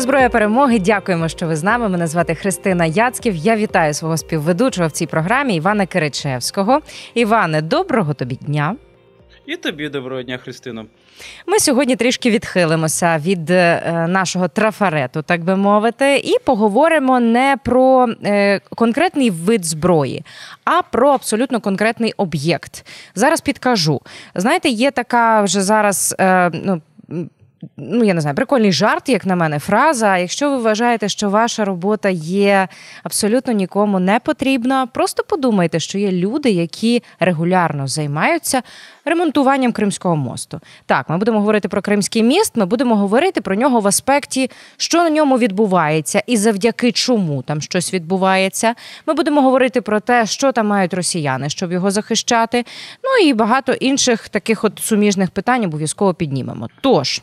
Це зброя перемоги. Дякуємо, що ви з нами. Мене звати Христина Яцьків. Я вітаю свого співведучого в цій програмі Івана Киричевського. Іване, доброго тобі дня. І тобі доброго дня, Христино. Ми сьогодні трішки відхилимося від е, нашого трафарету, так би мовити, і поговоримо не про е, конкретний вид зброї, а про абсолютно конкретний об'єкт. Зараз підкажу. Знаєте, є така вже зараз. Е, ну, ну я не знаю, прикольний жарт, як на мене, фраза. Якщо ви вважаєте, що ваша робота є абсолютно нікому не потрібна, просто подумайте, що є люди, які регулярно займаються ремонтуванням Кримського мосту. Так, ми будемо говорити про Кримський міст. Ми будемо говорити про нього в аспекті, що на ньому відбувається, і завдяки чому там щось відбувається. Ми будемо говорити про те, що там мають росіяни, щоб його захищати. Ну і багато інших таких от суміжних питань обов'язково піднімемо. Тож.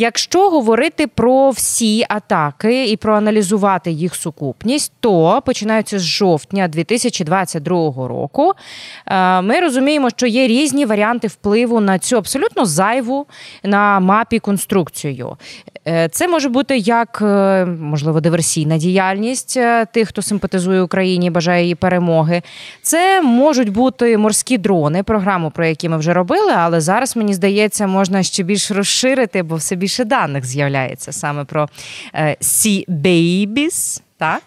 Якщо говорити про всі атаки і проаналізувати їх сукупність, то починаються з жовтня 2022 року. Е, ми розуміємо, що є різні варіанти впливу на цю абсолютно зайву на мапі конструкцію. Е, це може бути як е, можливо диверсійна діяльність тих, хто симпатизує Україні, бажає її перемоги. Це можуть бути морські дрони, програму, про які ми вже робили, але зараз мені здається, можна ще більш розширити, бо все більше даних з'являється саме про е, Sea Babies. Так?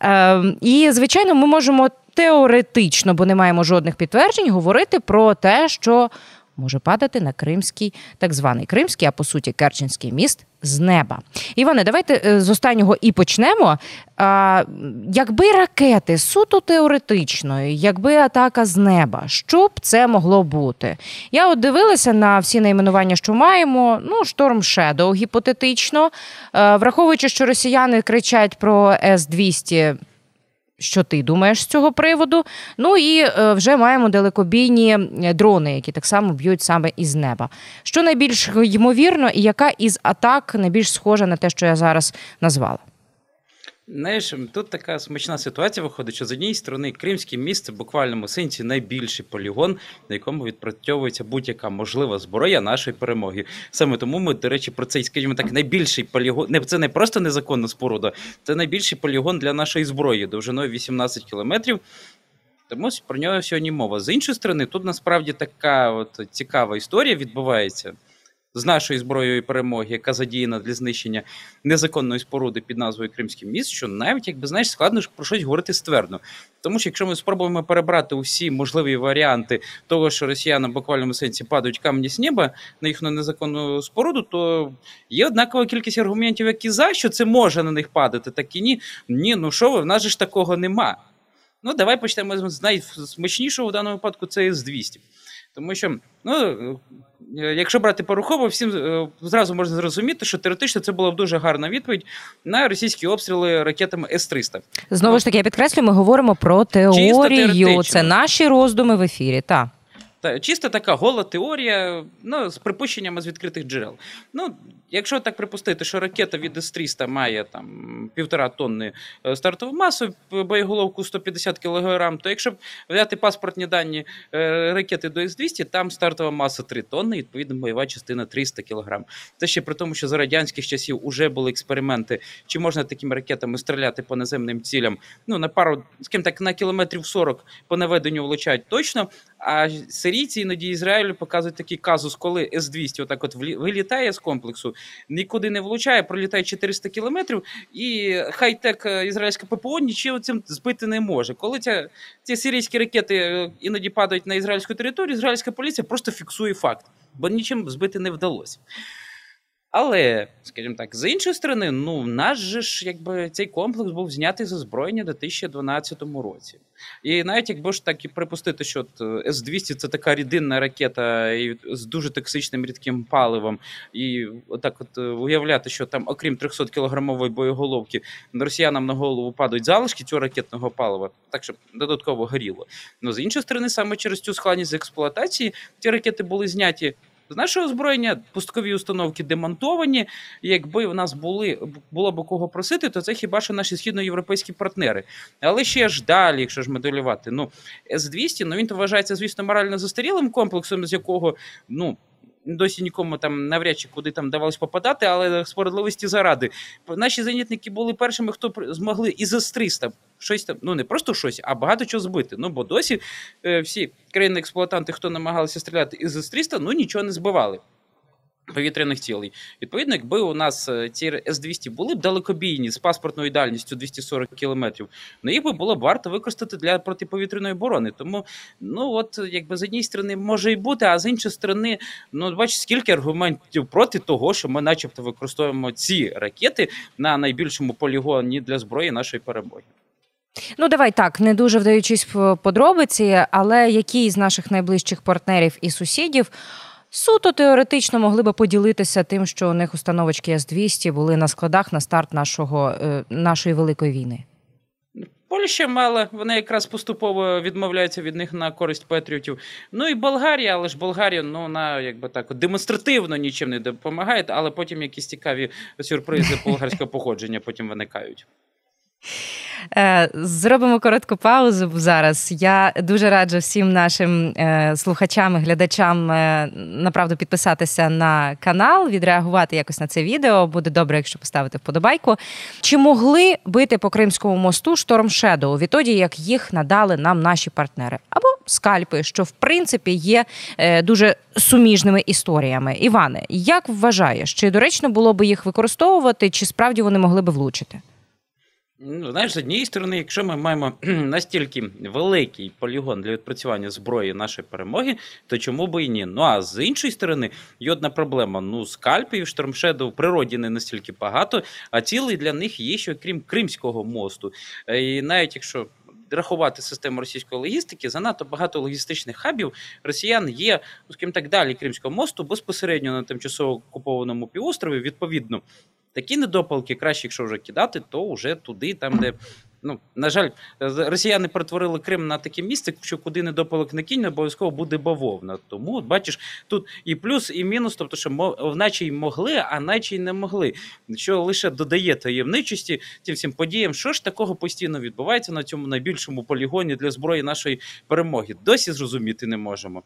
Ем, і, звичайно, ми можемо теоретично, бо не маємо жодних підтверджень, говорити про те, що може падати на Кримський, так званий Кримський, а по суті Керченський міст з неба. Іване, давайте е, з останнього і почнемо. А, Якби ракети суто теоретично, якби атака з неба, що б це могло бути? Я от дивилася на всі найменування, що маємо. Ну, Storm Shadow гіпотетично, е, враховуючи, що росіяни кричать про С-200 що ти думаєш з цього приводу. Ну і е, вже маємо далекобійні е, дрони, які так само б'ють саме із неба. Що найбільш ймовірно, і яка із атак найбільш схожа на те, що я зараз назвала? Знаєш, тут така смачна ситуація виходить, що з однієї сторони Кримське місце в буквальному сенсі найбільший полігон, на якому відпрацьовується будь-яка можлива зброя нашої перемоги. Саме тому ми, до речі, про цей, скажімо так, найбільший полігон. Не це не просто незаконна споруда, це найбільший полігон для нашої зброї довжиною 18 кілометрів. Тому про нього сьогодні мова. З іншої сторони, тут насправді така от цікава історія відбувається з нашою зброєю перемоги, яка задіяна для знищення незаконної споруди під назвою Кримський міст, що навіть якби знаєш, складно про щось говорити ствердно. Тому що якщо ми спробуємо перебрати усі можливі варіанти того, що росіянам в буквальному сенсі падають камні з неба на їхню незаконну споруду, то є однакова кількість аргументів, які за що це може на них падати, так і ні. Ні, ну що ви, в нас же ж такого нема. Ну, давай почнемо з найсмачнішого в даному випадку це з 200 Тому що, ну, Е, якщо брати порухово, всім е, зразу можна зрозуміти, що теоретично це була б дуже гарна відповідь на російські обстріли ракетами С-300. Знову ж таки, я підкреслю, ми говоримо про теорію. Це наші роздуми в ефірі. так. Та чисто така гола теорія, ну з припущеннями з відкритих джерел. Ну, якщо так припустити, що ракета від С-300 має там півтора тонни е, стартову масу, боєголовку 150 кг, то якщо взяти паспортні дані е, ракети до С-200, там стартова маса 3 тонни, відповідно, бойова частина 300 кг. Це ще при тому, що за радянських часів вже були експерименти, чи можна такими ракетами стріляти по наземним цілям. Ну на пару з ким так на кілометрів 40 по наведенню влучають точно. А сирійці іноді Ізраїлю показують такий казус, коли С-200 отак от вилітає з комплексу, нікуди не влучає, пролітає 400 кілометрів, і хай-тек е, ізраїльське ППО нічого цим збити не може. Коли ця, ці сирійські ракети е, іноді падають на ізраїльську територію, ізраїльська поліція просто фіксує факт, бо нічим збити не вдалося. Але, скажімо так, з іншої сторони, ну наш же ж якби цей комплекс був знятий з озброєння у 2012 році. І навіть якби ж так і припустити, що е, С-200 це така рідинна ракета з дуже токсичним рідким паливом, і отак от е, уявляти, що там, окрім 300 кілограмової боєголовки, росіянам на голову падають залишки цього ракетного палива, так щоб додатково горіло. Ну з іншої сторони, саме через цю складність експлуатації ці ракети були зняті з нашого озброєння пусткові установки демонтовані. Якби в нас були було б кого просити, то це хіба що наші східноєвропейські партнери. Але ще ж далі, якщо ж моделювати, ну С-200, ну він то вважається, звісно, морально застарілим комплексом, з якого ну досі нікому там навряд чи куди там давалось попадати, але справедливості заради. Наші зенітники були першими, хто змогли із С-300 щось там, ну не просто щось, а багато чого збити. Ну бо досі е, всі країни-експлуатанти, хто намагалися стріляти із С-300, ну нічого не збивали повітряних цілей. Відповідно, якби у нас е, ці С-200 були б далекобійні з паспортною дальністю 240 кілометрів, ну їх би було б варто використати для протиповітряної оборони. Тому, ну от якби з однієї сторони може і бути, а з іншої сторони, ну бачиш, скільки аргументів проти того, що ми, начебто, використовуємо ці ракети на найбільшому полігоні для зброї нашої перемоги. Ну, давай так, не дуже вдаючись в подробиці, але які з наших найближчих партнерів і сусідів суто теоретично могли би поділитися тим, що у них установочки С-200 були на складах на старт нашого, е, нашої великої війни. Польща мала, вона якраз поступово відмовляється від них на користь патріотів. Ну і Болгарія, але ж Болгарія, ну вона якби так демонстративно нічим не допомагає, але потім якісь цікаві сюрпризи болгарського походження потім виникають. Е, зробимо коротку паузу зараз. Я дуже раджу всім нашим е, слухачам і глядачам е, направду підписатися на канал, відреагувати якось на це відео. Буде добре, якщо поставити вподобайку. Чи могли бити по Кримському мосту Storm Shadow відтоді, як їх надали нам наші партнери? Або скальпи, що в принципі є дуже суміжними історіями. Іване, як вважаєш, чи доречно було би їх використовувати, чи справді вони могли би влучити? Ну, знаєш, з однієї сторони, якщо ми маємо настільки великий полігон для відпрацювання зброї нашої перемоги, то чому би і ні? Ну а з іншої сторони, є одна проблема: ну, скальпів, штормшеду в природі не настільки багато, а цілий для них є, що крім Кримського мосту. Е, і навіть якщо. Рахувати систему російської логістики, занадто багато логістичних хабів росіян є, ну, скажімо так, далі Кримського мосту безпосередньо на тимчасово окупованому півострові. Відповідно, Такі недопалки краще, якщо вже кидати, то вже туди, там, де. Ну, на жаль, росіяни перетворили Крим на таке місце, що куди недопалок не кінь, обов'язково буде бавовна. Тому, от бачиш, тут і плюс, і мінус, тобто, що наче й могли, а наче й не могли. Що лише додає таємничості тим всім подіям, що ж такого постійно відбувається на цьому найбільшому полігоні для зброї нашої перемоги. Досі зрозуміти не можемо.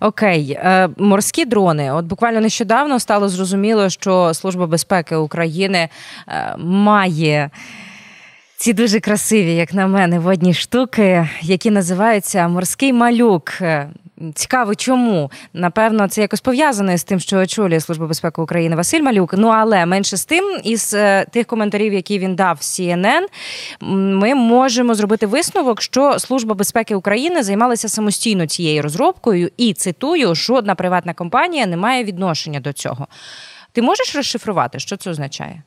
Окей, е, морські дрони. От буквально нещодавно стало зрозуміло, що Служба безпеки України е, має. Ці дуже красиві, як на мене, водні штуки, які називаються морський малюк. Цікаво, чому напевно це якось пов'язане з тим, що очолює Служба безпеки України Василь Малюк. Ну але менше з тим, із е, тих коментарів, які він дав CNN, ми можемо зробити висновок, що Служба безпеки України займалася самостійно цією розробкою, і цитую, жодна приватна компанія не має відношення до цього. Ти можеш розшифрувати, що це означає?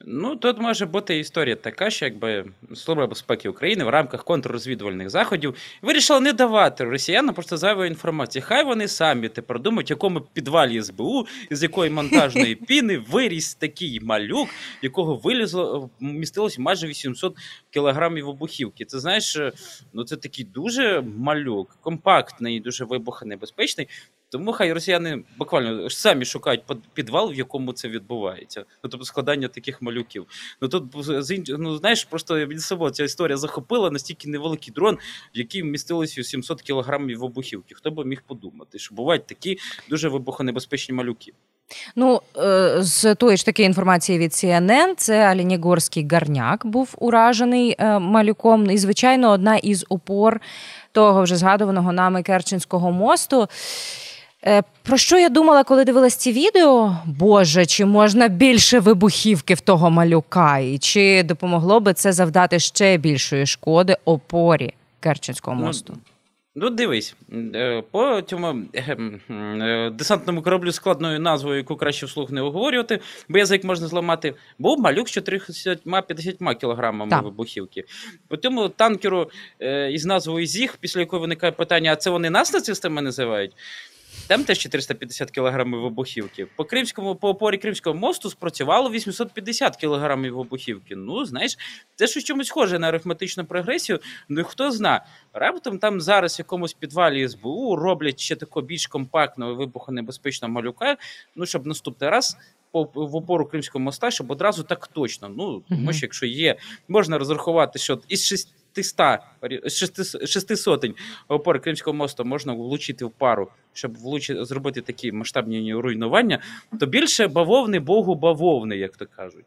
Ну, тут може бути історія така, що якби Служба безпеки України в рамках контррозвідувальних заходів вирішила не давати росіянам просто зайвої інформації. Хай вони самі тепер думають, в якому підвалі СБУ, з якої монтажної піни виріс такий малюк, якого вилізло, містилось майже 800 кілограмів вибухівки. Це знаєш, ну це такий дуже малюк, компактний, дуже вибухонебезпечний. Тому хай росіяни буквально самі шукають підвал, в якому це відбувається. Ну тобто складання таких малюків. Ну тут з ну, знаєш, просто від собою ця історія захопила настільки невеликий дрон, в який вмістилося 700 кілограмів вибухівки. Хто би міг подумати, що бувають такі дуже вибухонебезпечні малюки. Ну, е, з тої ж таки інформації від CNN, це Алінігорський гарняк був уражений е, малюком. І, звичайно, одна із опор того вже згадуваного нами Керченського мосту. Е, про що я думала, коли дивилась ці відео? Боже, чи можна більше вибухівки в того малюка? І чи допомогло би це завдати ще більшої шкоди опорі Керченського ну, мосту? Ну, дивись, е, по цьому е, десантному кораблю складною назвою, яку краще вслух не оговорювати, бо язик можна зламати, був малюк з 450 кілограмами так. вибухівки. По цьому танкеру із назвою Зіг, після якої виникає питання: а це вони нас нацистами називають? Там теж 450 кілограмів вибухівки. По Кримському, по опорі Кримського мосту спрацювало 850 кілограмів вибухівки. Ну, знаєш, це щось чомусь схоже на арифметичну прогресію. Ну і хто зна, раптом там зараз в якомусь підвалі СБУ роблять ще такого більш компактного вибухонебезпечного малюка. Ну, щоб наступний раз. В опору Кримського моста, щоб одразу так точно. Ну, тому що якщо є, можна розрахувати, що із 6 600, шести- шести сотень опор Кримського мосту можна влучити в пару, щоб влучити, зробити такі масштабні руйнування, то більше бавовни Богу бавовни, як то кажуть.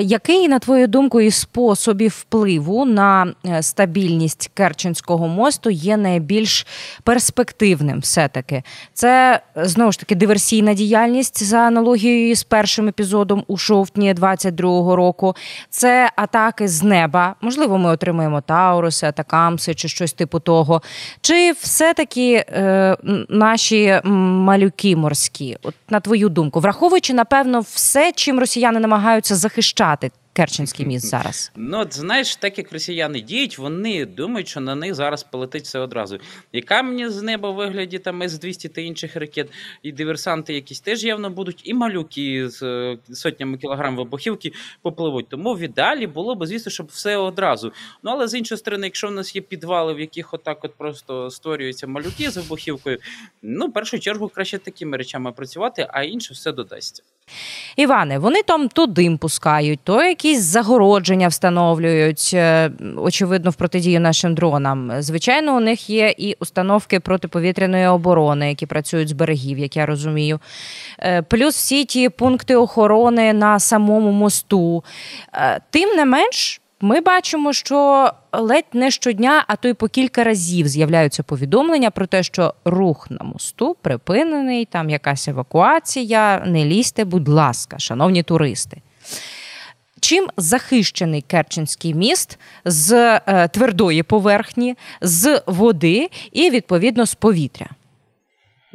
Який, на твою думку, із способів впливу на е, стабільність Керченського мосту є найбільш перспективним? Все-таки це знову ж таки диверсійна діяльність за аналогією з першим епізодом у жовтні 22-го року. Це атаки з неба. Можливо, ми отримаємо Тауруси, Атакамси чи щось типу того. Чи все-таки е, наші малюки морські, от на твою думку, враховуючи напевно все, чим росіяни намагаються захищати Керченський міст зараз? Ну, от знаєш, так як росіяни діють, вони думають, що на них зараз полетить все одразу. І камні з неба вигляді там С-200 та інших ракет, і диверсанти якісь теж явно будуть, і малюки з е, сотнями кілограм вибухівки попливуть. Тому в ідеалі було б, звісно, щоб все одразу. Ну але з іншої сторони, якщо в нас є підвали, в яких отак от просто створюються малюки з вибухівкою, ну в першу чергу краще такими речами працювати, а інше все додасться. Іване, вони там то дим пускають, то якісь загородження встановлюють, е, очевидно, в протидію нашим дронам. Звичайно, у них є і установки протиповітряної оборони, які працюють з берегів, як я розумію. Е, Плюс всі ті пункти охорони на самому мосту. Е, Тим не менш. Ми бачимо, що ледь не щодня, а то й по кілька разів з'являються повідомлення про те, що рух на мосту припинений, там якась евакуація. Не лізьте, будь ласка, шановні туристи. Чим захищений Керченський міст з е, твердої поверхні, з води і відповідно з повітря?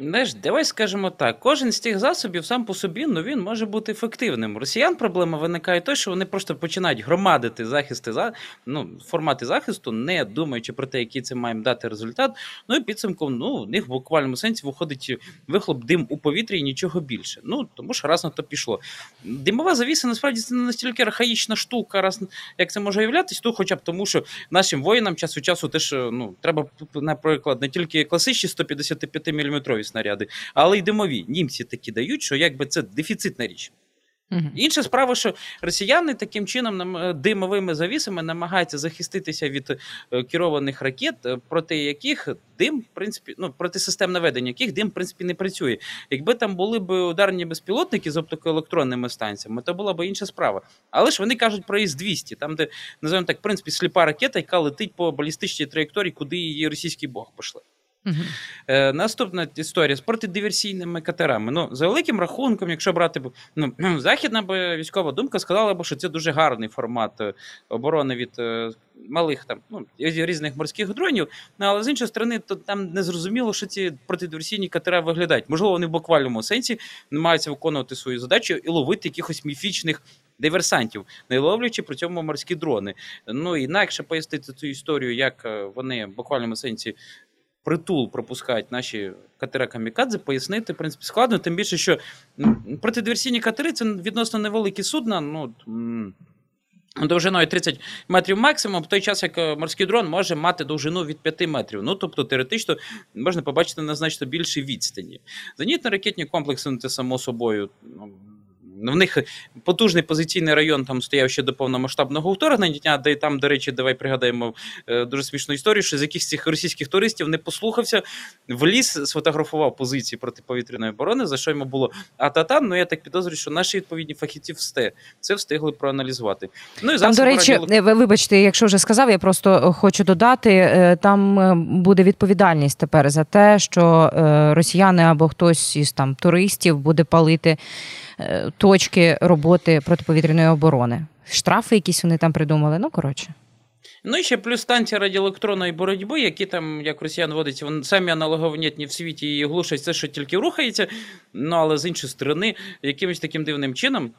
Знаєш, давай скажемо так: кожен з цих засобів сам по собі ну він може бути ефективним. У Росіян проблема виникає той, що вони просто починають громадити захисти за ну, формати захисту, не думаючи про те, який це має дати результат. Ну і підсумком, ну у них в буквальному сенсі виходить вихлоп дим у повітрі і нічого більше. Ну тому що раз на то пішло. Димова завіса насправді це не настільки архаїчна штука, раз як це може являтись, то хоча б тому, що нашим воїнам час від часу теж ну треба, наприклад, не тільки класичні 155 мм снаряди, але й димові. Німці такі дають, що якби це дефіцитна річ. Інша справа, що росіяни таким чином нам- димовими завісами намагаються захиститися від е, керованих ракет, е, проти яких дим, в принципі, ну проти систем наведення, яких дим, в принципі, не працює. Якби там були б ударні безпілотники з оптикоелектронними станціями, то була б інша справа. Але ж вони кажуть про Іс-200, там, де називаємо так, в принципі, сліпа ракета, яка летить по балістичній траєкторії, куди її російський бог Е, наступна історія з протидиверсійними катерами. Ну, за великим рахунком, якщо брати ну, західна б військова думка сказала б, що це дуже гарний формат е, оборони від е, малих там ну, різних морських дронів. Ну, але з іншої сторони, то там не зрозуміло, що ці протидиверсійні катера виглядають. Можливо, вони в буквальному сенсі намагаються виконувати свою задачу і ловити якихось міфічних. Диверсантів, не ловлячи при цьому морські дрони. Ну інакше пояснити цю історію, як вони в буквальному сенсі притул пропускають наші катера камікадзе, пояснити в принципі складно. Тим більше, що протидиверсійні катери це відносно невеликі судна. Ну Довжиною 30 метрів максимум, в той час як е, морський дрон може мати довжину від 5 метрів. Ну тобто теоретично можна побачити на значно більшій відстані. Зенітно-ракетні комплекси, ну, це само собою. В них потужний позиційний район там стояв ще до повномасштабного вторгнення, де там, до речі, давай пригадаємо е, дуже смішну історію, що з якихось цих російських туристів не послухався, в ліс сфотографував позиції протиповітряної оборони, за що йому було а-та-та. Ну я так підозрюю, що наші відповідні фахівці всте це встигли проаналізувати. Ну і Там, до речі, радіолог- е, вибачте, якщо вже сказав, я просто хочу додати: е, там е, буде відповідальність тепер за те, що е, росіяни або хтось із там туристів буде палити е, точки роботи протиповітряної оборони. Штрафи якісь вони там придумали. Ну коротше. Ну і ще плюс станція радіоелектронної боротьби, які там, як росіян водиться, вони самі аналоговнітні в світі і глушать все, що тільки рухається. Ну але з іншої сторони, якимось таким дивним чином.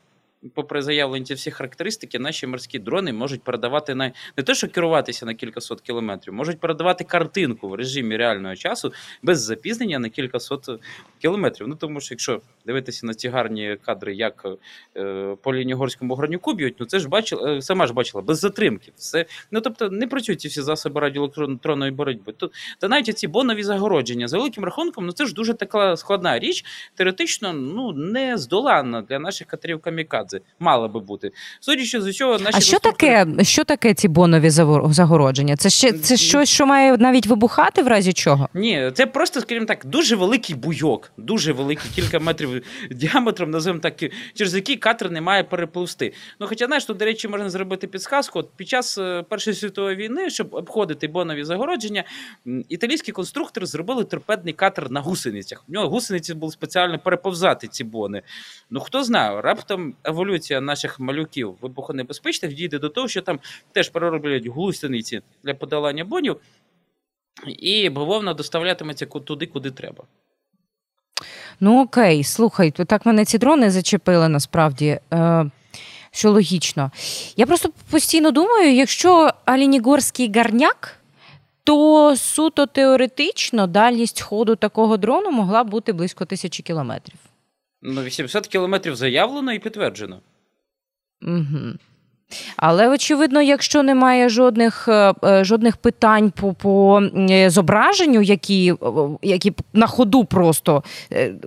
Попри заявлені ці всі характеристики, наші морські дрони можуть передавати на не те, що керуватися на кількасот кілометрів, можуть передавати картинку в режимі реального часу без запізнення на кількасот кілометрів. Ну тому що якщо дивитися на ці гарні кадри, як е, по Лінігорському гранюку б'ють, ну це ж бачила, е, сама ж бачила, без затримки. Все ну тобто не працюють ці всі засоби радіоелектронної боротьби. Тут та навіть ці бонові загородження за великим рахунком, ну це ж дуже така складна річ, теоретично ну не здоланна для наших катерів камікадзе. Бути. Мала би бути. Судячи з усього, наші А що конструктори- таке, що таке ці бонові загородження? Це ще це щось, що має навіть вибухати в разі чого? Ні, це просто, скажімо так, дуже великий буйок, дуже великий, кілька метрів діаметром, називаємо так, через який катер не має перепливсти. Ну, хоча, знаєш, тут, до речі, можна зробити підсказку. От під час е, Першої світової війни, щоб обходити бонові загородження, італійські конструктори зробили торпедний катер на гусеницях. У нього гусениці були спеціально переповзати ці бони. Ну хто знає, раптом еволюція наших малюків вибухонебезпечних дійде до того, що там теж перероблять гусениці для подолання бонів. І бавовна доставлятиметься туди, куди треба. Ну окей, слухай, то так мене ці дрони зачепили насправді. Е, що логічно. Я просто постійно думаю, якщо Алінігорський гарняк, то суто теоретично дальність ходу такого дрону могла бути близько тисячі кілометрів. Ну, 800 кілометрів заявлено і підтверджено. Угу. Але очевидно, якщо немає жодних, е, е, жодних питань по, по е, зображенню, які, які на ходу просто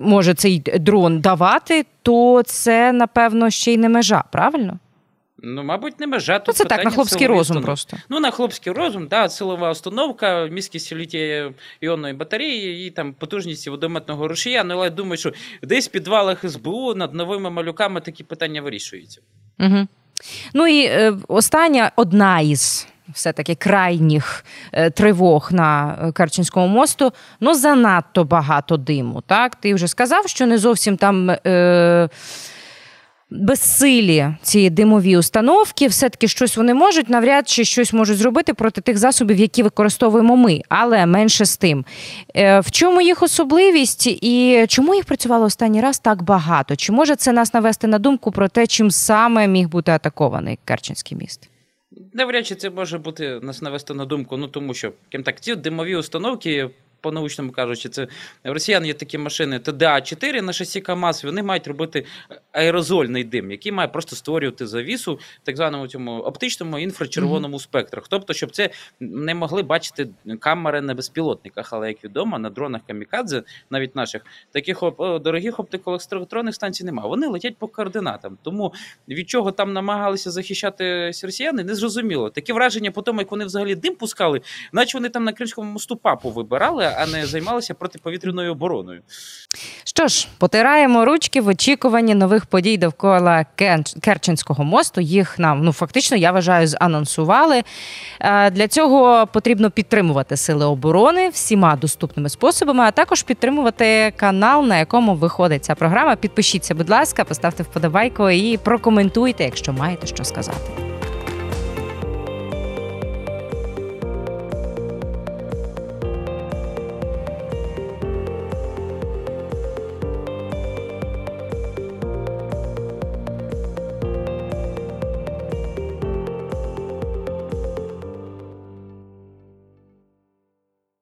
може цей дрон давати, то це напевно ще й не межа, правильно? Ну, мабуть, не межа. Ну, це так, на хлопський розум установки. просто. Ну, на хлопський розум, да, силова установка, міськість літія іонної батареї і там потужність водометного рушія. Ну, але я думаю, що десь в підвалах СБУ над новими малюками такі питання вирішуються. Угу. Ну і е, остання одна із все-таки крайніх е, тривог на е, Керченському мосту. Ну, занадто багато диму. Так? Ти вже сказав, що не зовсім там. Е, Безсилі ці димові установки, все-таки щось вони можуть, навряд чи щось можуть зробити проти тих засобів, які використовуємо ми, але менше з тим. Е, В чому їх особливість і чому їх працювало останній раз так багато? Чи може це нас навести на думку про те, чим саме міг бути атакований Керченський міст? Навряд чи це може бути нас навести на думку, ну тому що ким так, ці димові установки. По-научному кажучи, це в росіян є такі машини ТДА-4 на шасі КАМАЗ, вони мають робити аерозольний дим, який має просто створювати завісу так званому цьому оптичному інфрачервоному спектрах. Тобто, щоб це не могли бачити камери на безпілотниках. Але як відомо, на дронах камікадзе, навіть наших, таких дорогих оптикоелектронних станцій немає. Вони летять по координатам. Тому від чого там намагалися захищати росіяни, не зрозуміло. Таке враження по тому, як вони взагалі дим пускали, наче вони там на Кримському мосту папу вибирали, а не займалися протиповітряною обороною. Що ж, потираємо ручки в очікуванні нових подій довкола Керченського мосту. Їх нам ну фактично я вважаю занонсували. Е, Для цього потрібно підтримувати сили оборони всіма доступними способами, а також підтримувати канал, на якому виходить ця програма. Підпишіться, будь ласка, поставте вподобайку і прокоментуйте, якщо маєте що сказати.